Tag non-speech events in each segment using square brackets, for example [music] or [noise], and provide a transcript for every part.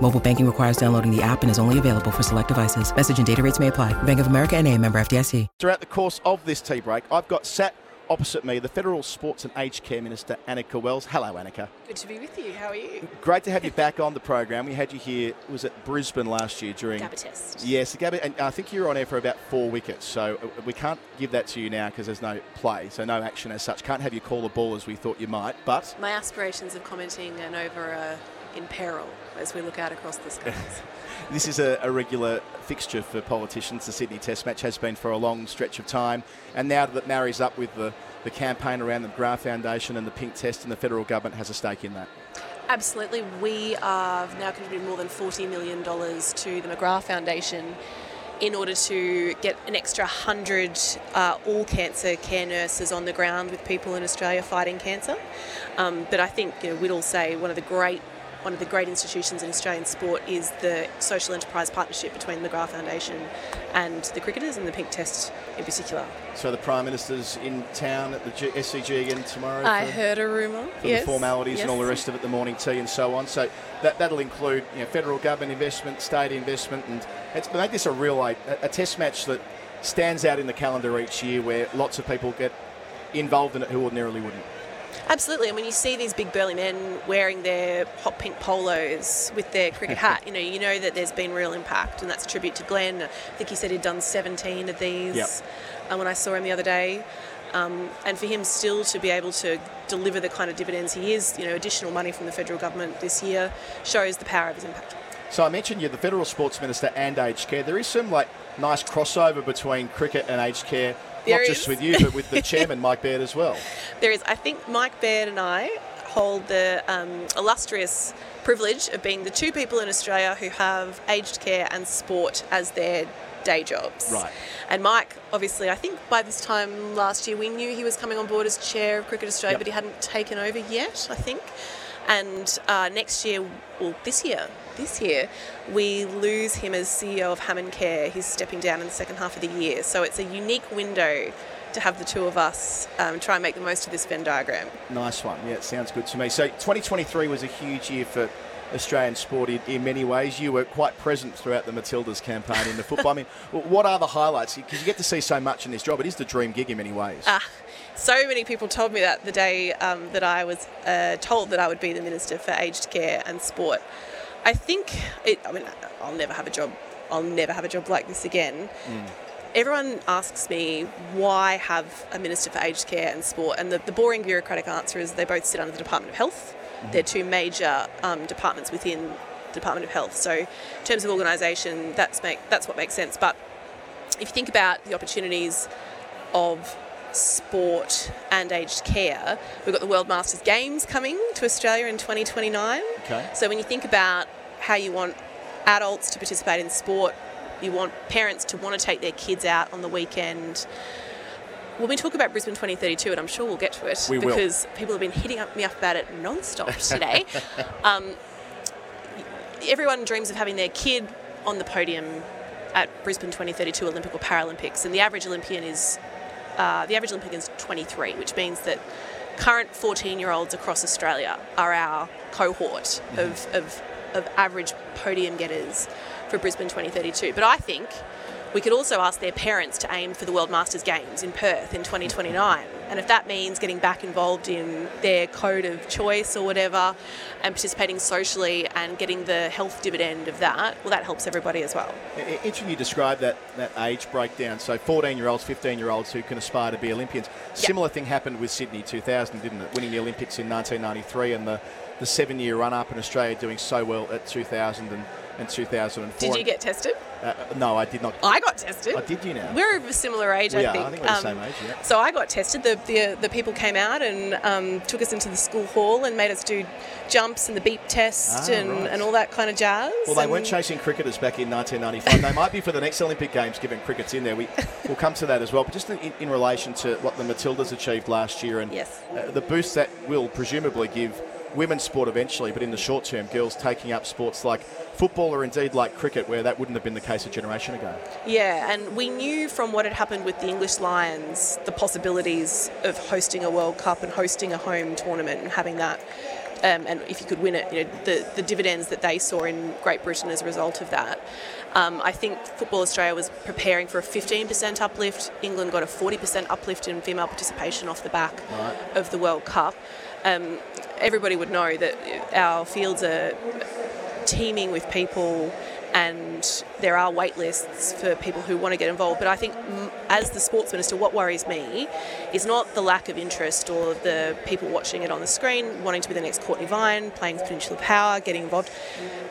Mobile banking requires downloading the app and is only available for select devices. Message and data rates may apply. Bank of America and a member FDIC. Throughout the course of this tea break, I've got sat opposite me the Federal Sports and Aged Care Minister, Anika Wells. Hello, Anika. Good to be with you. How are you? Great to have you back on the program. We had you here, was at Brisbane last year during... Gabba test. Yes, the Gabba, and I think you were on air for about four wickets, so uh, we can't give that to you now because there's no play, so no action as such. Can't have you call the ball as we thought you might, but... My aspirations of commenting and over uh, in peril as we look out across the skies. [laughs] This is a, a, regular fixture for politicians. The Sydney Test match has been for a long stretch of time, and now that marries up with the, the campaign around the McGrath Foundation and the Pink Test, and the federal government has a stake in that. Absolutely. We have now contributed more than $40 million to the McGrath Foundation in order to get an extra 100 uh, all cancer care nurses on the ground with people in Australia fighting cancer. Um, but I think you know, we'd all say one of the great one of the great institutions in Australian sport is the social enterprise partnership between the McGrath Foundation and the cricketers and the Pink Test in particular. So the Prime Minister's in town at the G- SCG again tomorrow? I heard a rumour. For yes. the formalities yes. and all the rest of it, the morning tea and so on. So that, that'll include you know, federal government investment, state investment, and it's make this a real a, a test match that stands out in the calendar each year where lots of people get involved in it who ordinarily wouldn't. Absolutely, and when you see these big burly men wearing their hot pink polos with their cricket hat, you know, you know that there's been real impact, and that's a tribute to Glenn. I think he said he'd done 17 of these. Yep. And when I saw him the other day, um, and for him still to be able to deliver the kind of dividends he is, you know, additional money from the federal government this year shows the power of his impact. So I mentioned you're the federal sports minister and aged care. There is some like nice crossover between cricket and aged care there not is. just with you, but with the [laughs] chairman, Mike Baird, as well. There is. I think Mike Baird and I hold the um, illustrious privilege of being the two people in Australia who have aged care and sport as their day jobs. Right. And Mike, obviously, I think by this time last year we knew he was coming on board as chair of Cricket Australia, Yep. but he hadn't taken over yet, I think. And uh, next year, well, this year, this year, we lose him as CEO of HammondCare. He's stepping down in the second half of the year. So it's a unique window to have the two of us um, try and make the most of this Venn diagram. Nice one. Yeah, it sounds good to me. So 2023 was a huge year for Australian sport in, in many ways. You were quite present throughout the Matildas campaign in the football. I mean, [laughs] what are the highlights? Because you get to see so much in this job. It is the dream gig in many ways. Ah, so many people told me that the day um, that I was uh, told that I would be the Minister for Aged Care and Sport. I think, it, I mean, I'll never have a job. I'll never have a job like this again. Everyone asks me why have a Minister for Aged Care and Sport, and the, the boring bureaucratic answer is they both sit under the Department of Health. They're two major um, departments within the Department of Health. So, in terms of organisation, that's make that's what makes sense. But if you think about the opportunities of sport and aged care, we've got the World Masters Games coming to Australia in 2029. Okay. So when you think about how you want adults to participate in sport, you want parents to want to take their kids out on the weekend. When we talk about Brisbane 2032, and I'm sure we'll get to it We will. because people have been hitting up me up about it non-stop [laughs] today. um, everyone dreams of having their kid on the podium at Brisbane 2032 Olympic or Paralympics, and the average Olympian is uh, the average Olympian is 23, which means that current 14-year-olds across Australia are our cohort of, of, of average podium getters for Brisbane 2032. But I think we could also ask their parents to aim for the World Masters Games in Perth in 2029. And if that means getting back involved in their code of choice or whatever and participating socially and getting the health dividend of that, well, that helps everybody as well. Interesting you describe that, that age breakdown. So 14 year olds, 15 year olds who can aspire to be Olympians. Yep. Similar thing happened with Sydney 2000, didn't it? Winning the Olympics in 1993 and the, the seven year run up in Australia doing so well at 2000 and, and 2004. Did you get tested? Uh, no, I did not. I got tested. Oh, did you now? We're of a similar age, we I are. think. I think we're um, the same age, yeah. So I got tested. The, the, the people came out and um, took us into the school hall and made us do jumps and the beep test ah, and, right. and all that kind of jazz. Well, they weren't chasing cricketers back in 1995. they might be for the next Olympic Games, given cricket's in there. We, we'll come to that as well. But just in, in relation to what the Matildas achieved last year and yes. uh, the boost that will presumably give women's sport eventually, but in the short term, girls taking up sports like football or indeed like cricket, where that wouldn't have been the case a generation ago. Yeah, and we knew from what had happened with the English Lions the possibilities of hosting a World Cup and hosting a home tournament and having that. Um, and if you could win it, you know, the, the dividends that they saw in Great Britain as a result of that. Um, I think Football Australia was preparing for a 15% uplift. England got a 40% uplift in female participation off the back right. of the World Cup. Um, everybody would know that our fields are teeming with people and there are wait lists for people who want to get involved. But I think, as the sports minister, what worries me is not the lack of interest or the people watching it on the screen wanting to be the next Cortnee Vine, playing with Peninsula Power, getting involved.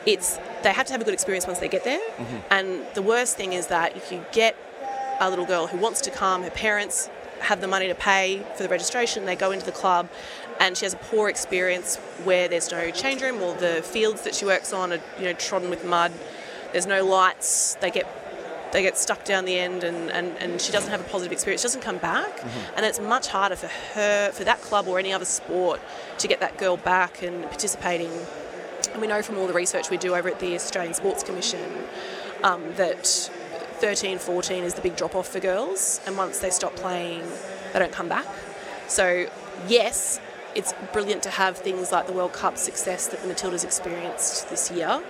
It's they have to have a good experience once they get there. Mm-hmm. And the worst thing is that if you get a little girl who wants to come, her parents have the money to pay for the registration, they go into the club, and she has a poor experience where there's no change room or the fields that she works on are you know trodden with mud. There's no lights. They get they get stuck down the end and, and, and she doesn't have a positive experience, she doesn't come back. Mm-hmm. And it's much harder for her, for that club or any other sport to get that girl back and participating. And we know from all the research we do over at the Australian Sports Commission um, that 13, 14 is the big drop off for girls. And once they stop playing, they don't come back. So, yes, it's brilliant to have things like the World Cup success that the Matildas experienced this year.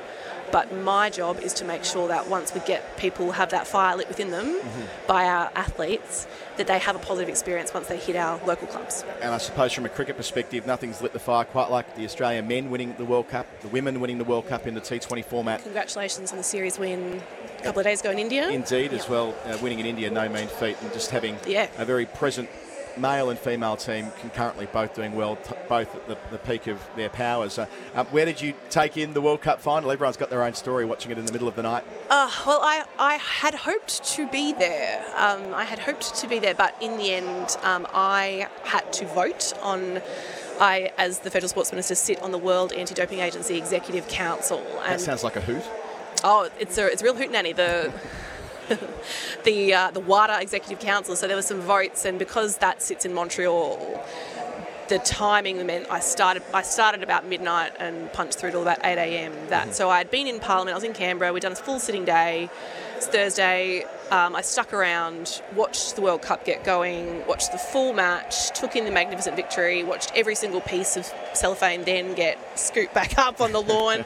But my job is to make sure that once we get people have that fire lit within them mm-hmm. by our athletes, that they have a positive experience once they hit our local clubs. And I suppose from a cricket perspective, nothing's lit the fire quite like the Australian men winning the World Cup, the women winning the World Cup in the T20 format. Congratulations on the series win couple of days ago in India. Indeed, as well. Uh, winning in India, no mean feat, and just having yeah. a very present male and female team concurrently both doing well, t- both at the, the, peak of their powers. Uh, uh, where did you take in the World Cup final? Everyone's got their own story watching it in the middle of the night. Uh, well, I, I had hoped to be there. Um, I had hoped to be there, but in the end, um, I had to vote on. I, as the federal sports minister, sit on the World Anti-Doping Agency Executive Council. that sounds like a hoot. Oh, it's a it's a real hoot nanny. The [laughs] the uh, the WADA Executive Council. So there were some votes, and because that sits in Montreal, the timing meant I started I started about midnight and punched through till about 8 a.m. That mm-hmm. so I'd been in Parliament. I was in Canberra. We'd done a full sitting day. It's Thursday. Um, I stuck around, watched the World Cup get going, watched the full match, took in the magnificent victory, watched every single piece of cellophane then get scooped back [laughs] up on the lawn.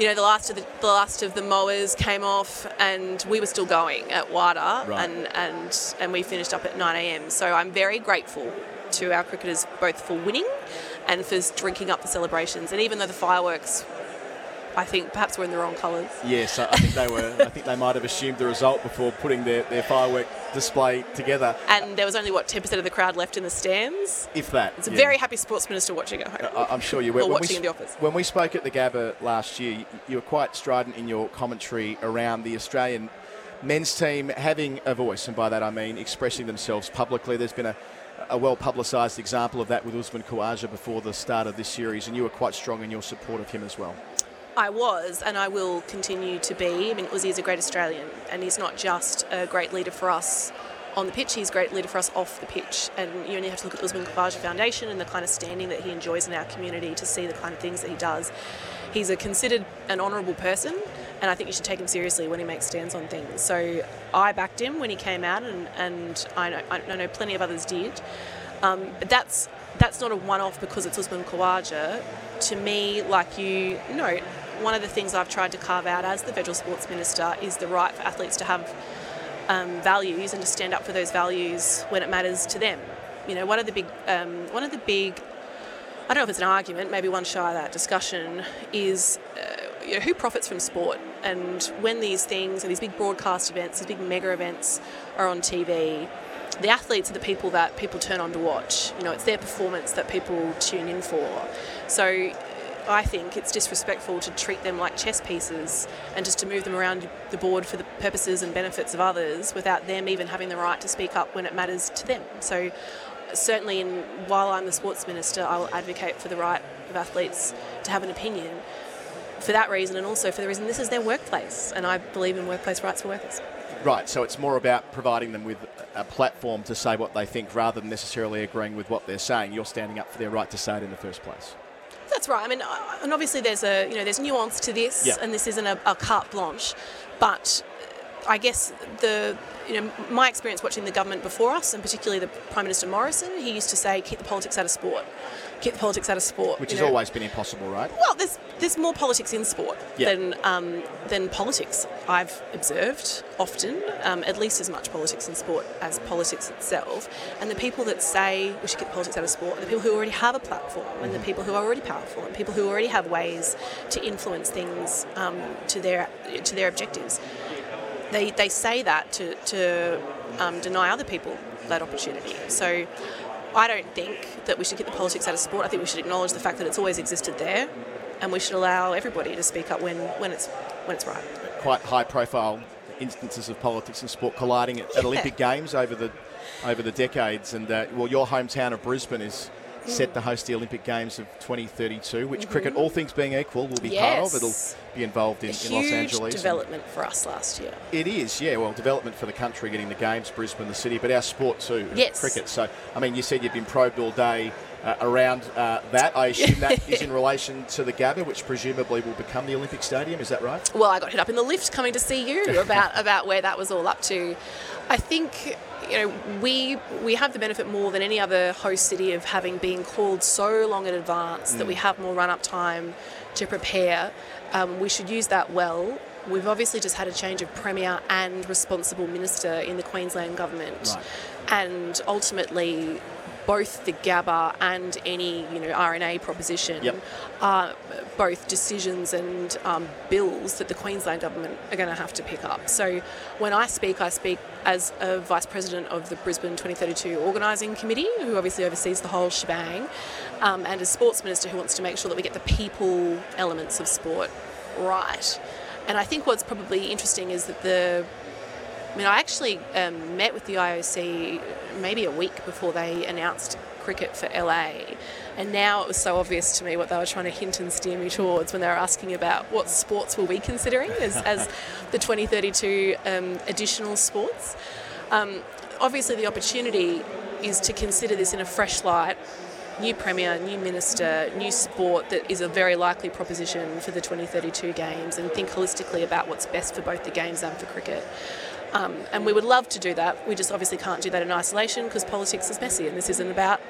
You know, the last of the, the, last of the mowers came off, and we were still going at WADA, right. and and and we finished up at 9 a.m. So I'm very grateful to our cricketers both for winning and for drinking up the celebrations. And even though the fireworks I think perhaps we're in the wrong colours. Yes, I think they were. I think they might have assumed the result before putting their, their firework display together. And there was only what ten percent of the crowd left in the stands. If that. It's a yeah. very happy sports minister watching at home. I, am sure you were. or watching we, in the office. When we spoke at the Gabba last year, you, you were quite strident in your commentary around the Australian men's team having a voice, and by that I mean expressing themselves publicly. There's been a a well publicised example of that with Usman Khawaja before the start of this series, and you were quite strong in your support of him as well. I was, and I will continue to be. I mean, Uzi is a great Australian, and he's not just a great leader for us on the pitch, he's a great leader for us off the pitch. And you only have to look at the Usman Khawaja Foundation and the kind of standing that he enjoys in our community to see the kind of things that he does. He's a considered an honourable person, and I think you should take him seriously when he makes stands on things. So I backed him when he came out, and, and I, know, I know plenty of others did. Um, but that's that's not a one-off because it's Usman Khawaja. To me, like you note, one of the things I've tried to carve out as the federal sports minister is the right for athletes to have um, values and to stand up for those values when it matters to them. You know, one of the big, um, one of the big, I don't know if it's an argument, maybe one shy of that discussion is. Uh, you know, who profits from sport? And when these things, these big broadcast events, these big mega events are on TV, the athletes are the people that people turn on to watch. You know, it's their performance that people tune in for. So I think it's disrespectful to treat them like chess pieces and just to move them around the board for the purposes and benefits of others without them even having the right to speak up when it matters to them. So certainly in, while I'm the sports minister, I will advocate for the right of athletes to have an opinion for that reason and also for the reason this is their workplace and I believe in workplace rights for workers. Right, so it's more about providing them with a platform to say what they think rather than necessarily agreeing with what they're saying. You're standing up for their right to say it in the first place. That's right. I mean, uh, and obviously there's a you know there's nuance to this, yeah. and this isn't a, a carte blanche, but I guess the you know my experience watching the government before us, and particularly the Prime Minister Morrison, he used to say, "Keep the politics out of sport." The politics out of sport, which has know. always been impossible, right? Well, there's there's more politics in sport yeah. than um, than politics. I've observed often, um, at least as much politics in sport as politics itself. And the people that say we should keep politics out of sport are the people who already have a platform, and the mm-hmm. people who are already powerful, and people who already have ways to influence things um, to their to their objectives they, they say that to, to um, deny other people that opportunity. So I don't think that we should get the politics out of sport. I think we should acknowledge the fact that it's always existed there, and we should allow everybody to speak up when, when it's when it's right. Quite high profile instances of politics and sport colliding at, yeah. at Olympic Games over the over the decades, and uh, well, your hometown of Brisbane is set to host the Olympic Games of 2032, which mm-hmm. cricket, all things being equal, will be yes. part of. It'll be involved in, in Los Angeles. development for us last year. It is, yeah. Well, development for the country, getting the games, Brisbane, the city, but our sport too. Yes. Cricket. So, I mean, you said you've been probed all day. Uh, around uh, that. I assume that [laughs] is in relation to the Gabba, which presumably will become the Olympic Stadium. Is that right? Well, I got hit up in the lift coming to see you about [laughs] about where that was all up to. I think you know, we we have the benefit more than any other host city of having been called so long in advance mm. that we mm. have more run up time to prepare. Um, we should use that well. We've obviously just had a change of premier and responsible minister in the Queensland government, right. and ultimately both the Gabba and any you know RNA proposition yep. are both decisions and um, bills that the Queensland government are going to have to pick up. So when I speak, I speak as a vice president of the Brisbane 2032 organising committee, who obviously oversees the whole shebang, um, and as sports minister who wants to make sure that we get the people elements of sport right. And I think what's probably interesting is that the I mean, I actually um, met with the IOC maybe a week before they announced cricket for LA, and now it was so obvious to me what they were trying to hint and steer me towards when they were asking about what sports were we considering as, [laughs] as the 2032 um, additional sports. Um, obviously, the opportunity is to consider this in a fresh light new premier, new minister, new sport that is a very likely proposition for the 2032 games and think holistically about what's best for both the games and for cricket. Um, and we would love to do that. We just obviously can't do that in isolation because politics is messy and this isn't about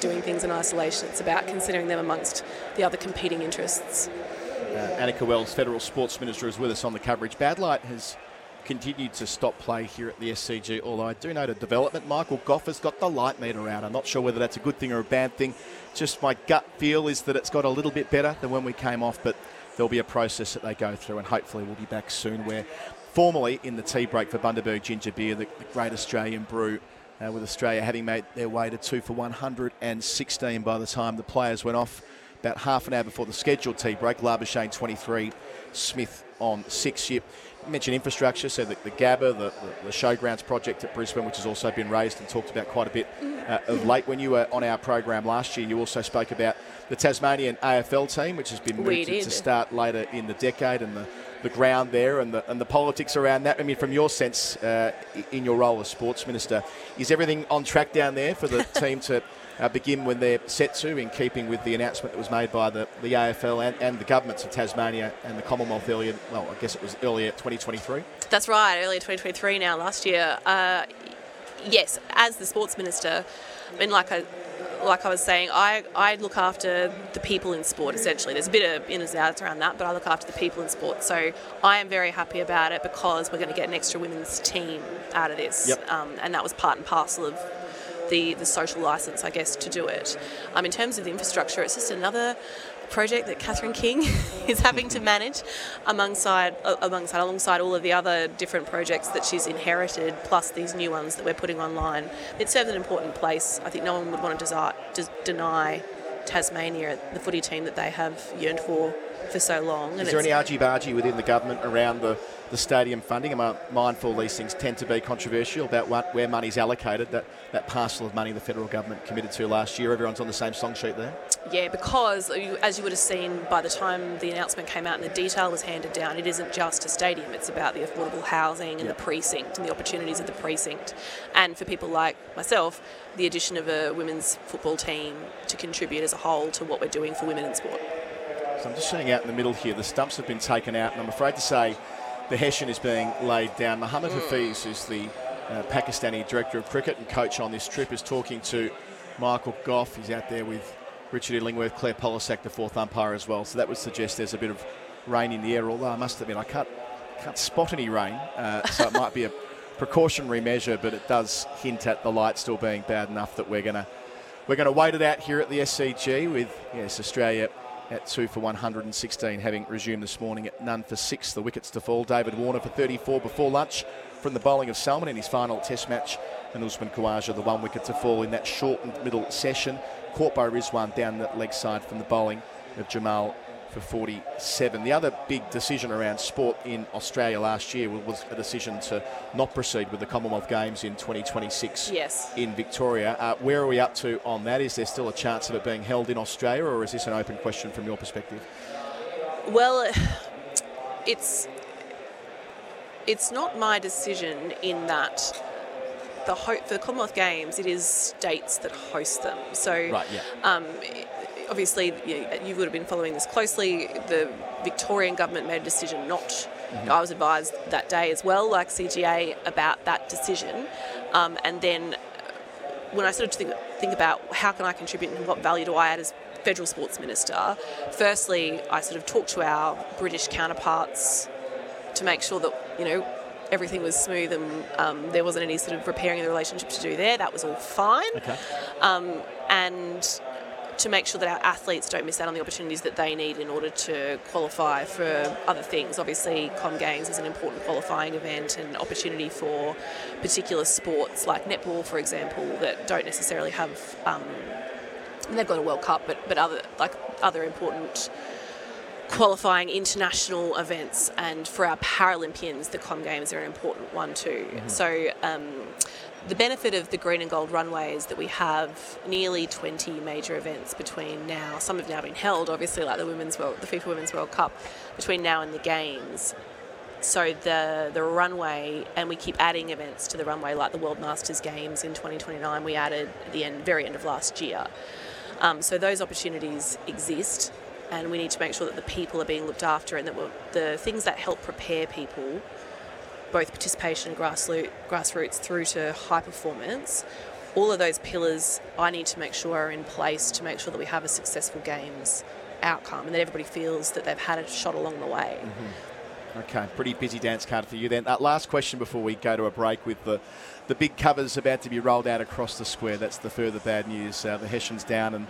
doing things in isolation. It's about considering them amongst the other competing interests. Uh, Anika Wells, Federal Sports Minister, is with us on the coverage. Bad light has continued to stop play here at the SCG, although I do note a development. Michael Gough has got the light meter out. I'm not sure whether that's a good thing or a bad thing. Just my gut feel is that it's got a little bit better than when we came off, but there'll be a process that they go through, and hopefully we'll be back soon where formerly in the tea break for Bundaberg Ginger Beer, the, the great Australian brew, uh, with Australia having made their way to two for 116 by the time the players went off. About half an hour before the scheduled tea break, Labuschagne 23, Smith on six. You mentioned infrastructure, so the, the Gabba, the, the, the, Showgrounds project at Brisbane, which has also been raised and talked about quite a bit uh, of late. When you were on our program last year, you also spoke about the Tasmanian AFL team, which has been moved to, to start later in the decade, and the the ground there and the, and the politics around that. I mean, from your sense uh, in your role as sports minister, is everything on track down there for the [laughs] team to uh, begin when they're set to, in keeping with the announcement that was made by the, the AFL and, and the governments of Tasmania and the Commonwealth earlier, well, I guess it was earlier 2023? That's right, earlier 2023 now, last year. Uh, yes, as the sports minister, I mean, like I like I was saying, I, I look after the people in sport essentially. There's a bit of ins and outs around that, but I look after the people in sport. So I am very happy about it because we're going to get an extra women's team out of this. Yep. Um, and that was part and parcel of the, the social license, I guess, to do it. Um, in terms of the infrastructure, it's just another project that Catherine King [laughs] is having to manage alongside, alongside, alongside all of the other different projects that she's inherited, plus these new ones that we're putting online. It serves an important place. I think no one would want to desire, just deny Tasmania, the footy team that they have yearned for for so long. And Is there any argy-bargy within the government around the, the stadium funding? I'm mindful these things tend to be controversial about what, where money's allocated, that, that parcel of money the federal government committed to last year? Everyone's on the same song sheet there? Yeah, because as you would have seen by the time the announcement came out and the detail was handed down, it isn't just a stadium, it's about the affordable housing and Yep. the precinct and the opportunities of the precinct. And for people like myself, the addition of a women's football team to contribute as a whole to what we're doing for women in sport. So I'm just seeing out in the middle here, the stumps have been taken out, and I'm afraid to say the Hessian is being laid down. Mohammad Hafeez, who's the uh, Pakistani director of cricket and coach on this trip, is talking to Michael Gough. He's out there with Richard Illingworth, Claire Polosak, the fourth umpire as well. So that would suggest there's a bit of rain in the air, although I must admit I can't, can't spot any rain, uh, so it might be a precautionary measure, but it does hint at the light still being bad enough that we're going to we're going to wait it out here at the SCG with yes Australia at two for 116, having resumed this morning at none for six. The wickets to fall. David Warner for 34 before lunch from the bowling of Salman in his final Test match, and Usman Khawaja the one wicket to fall in that shortened middle session. Caught by Rizwan down the leg side from the bowling of Jamal for 47. The other big decision around sport in Australia last year was a decision to not proceed with the Commonwealth Games in 2026 Yes. in Victoria. Uh, where are we up to on that? Is there still a chance of it being held in Australia, or is this an open question from your perspective? Well, [sighs] it's it's not my decision in that the ho- for Commonwealth Games, it is states that host them. So, Right, yeah. um, obviously, you, you would have been following this closely. The Victorian government made a decision not. I was advised that day as well, like CGA, about that decision, um, and then when I started to think, think about how can I contribute and what value do I add as federal sports minister, firstly, I sort of talked to our British counterparts to make sure that you know everything was smooth and um, there wasn't any sort of repairing of the relationship to do there. That was all fine, Okay. um, and to make sure that our athletes don't miss out on the opportunities that they need in order to qualify for other things. Obviously, Com Games is an important qualifying event and opportunity for particular sports like netball, for example, that don't necessarily have. Um, they've got a World Cup, but but other like other important qualifying international events, and for our Paralympians, the Com Games are an important one too. So. Um, the benefit of the green and gold runway is that we have nearly 20 major events between now. Some have now been held, obviously, like the women's world, the FIFA Women's World Cup, between now and the games. So the the runway, and we keep adding events to the runway, like the World Masters Games in 2029. We added at the end, very end of last year. Um, so those opportunities exist, and we need to make sure that the people are being looked after, and that the things that help prepare people, both participation and grassroots, grassroots through to high performance, all of those pillars I need to make sure are in place to make sure that we have a successful games outcome, and that everybody feels that they've had a shot along the way. Mm-hmm. Okay, pretty busy dance card for you then. Uh, last question before we go to a break with the, the big covers about to be rolled out across the square. That's the further bad news. Uh, the Hessians down and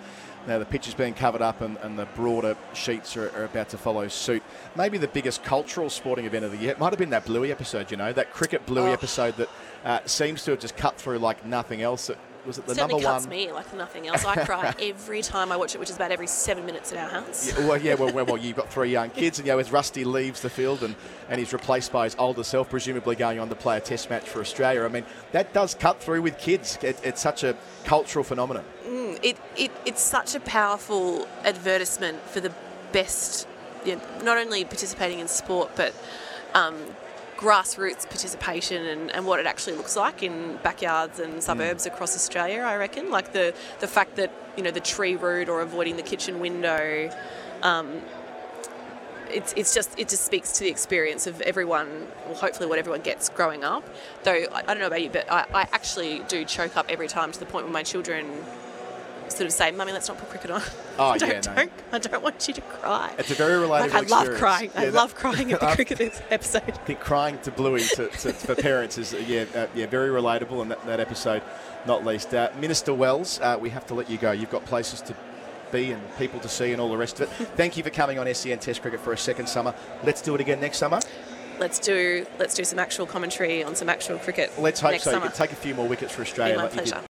now the pitch is being covered up and, and the broader sheets are, are about to follow suit. Maybe the biggest cultural sporting event of the year. It might have been that Bluey episode, you know, that cricket Bluey Oh. episode that uh, seems to have just cut through like nothing else. It, was it the certainly number cuts one? me like nothing else. I cry [laughs] every time I watch it, which is about every seven minutes at our house. Yeah, well, yeah, well, well, well, you've got three young kids, and you know, as Rusty leaves the field and, and he's replaced by his older self, presumably going on to play a test match for Australia. I mean, that does cut through with kids. It, it's such a cultural phenomenon. it, it, it's such a powerful advertisement for the best, you know, not only participating in sport, but um, grassroots participation and, and what it actually looks like in backyards and suburbs across Australia, I reckon. Like the, the fact that, you know, the tree root or avoiding the kitchen window. Um, it's, it's just it just speaks to the experience of everyone well hopefully what everyone gets growing up though I, I don't know about you but I, I actually do choke up every time to the point where my children sort of say, "Mummy, let's not put cricket on." Oh, [laughs] don't, yeah, no. don't, I don't want you to cry. It's a very relatable Like, I love experience. crying. I that- love crying at the [laughs] cricket this episode. think crying to Bluey to, to, for parents is yeah uh, yeah very relatable in that, that episode, not least. Uh, Minister Wells, uh, we have to let you go. You've got places to be and people to see and all the rest of it. [laughs] Thank you for coming on SEN Test Cricket for a second summer. Let's do it again next summer. Let's do let's do some actual commentary on some actual cricket Let's hope next so. You summer. can take a few more wickets for Australia. Be my like pleasure.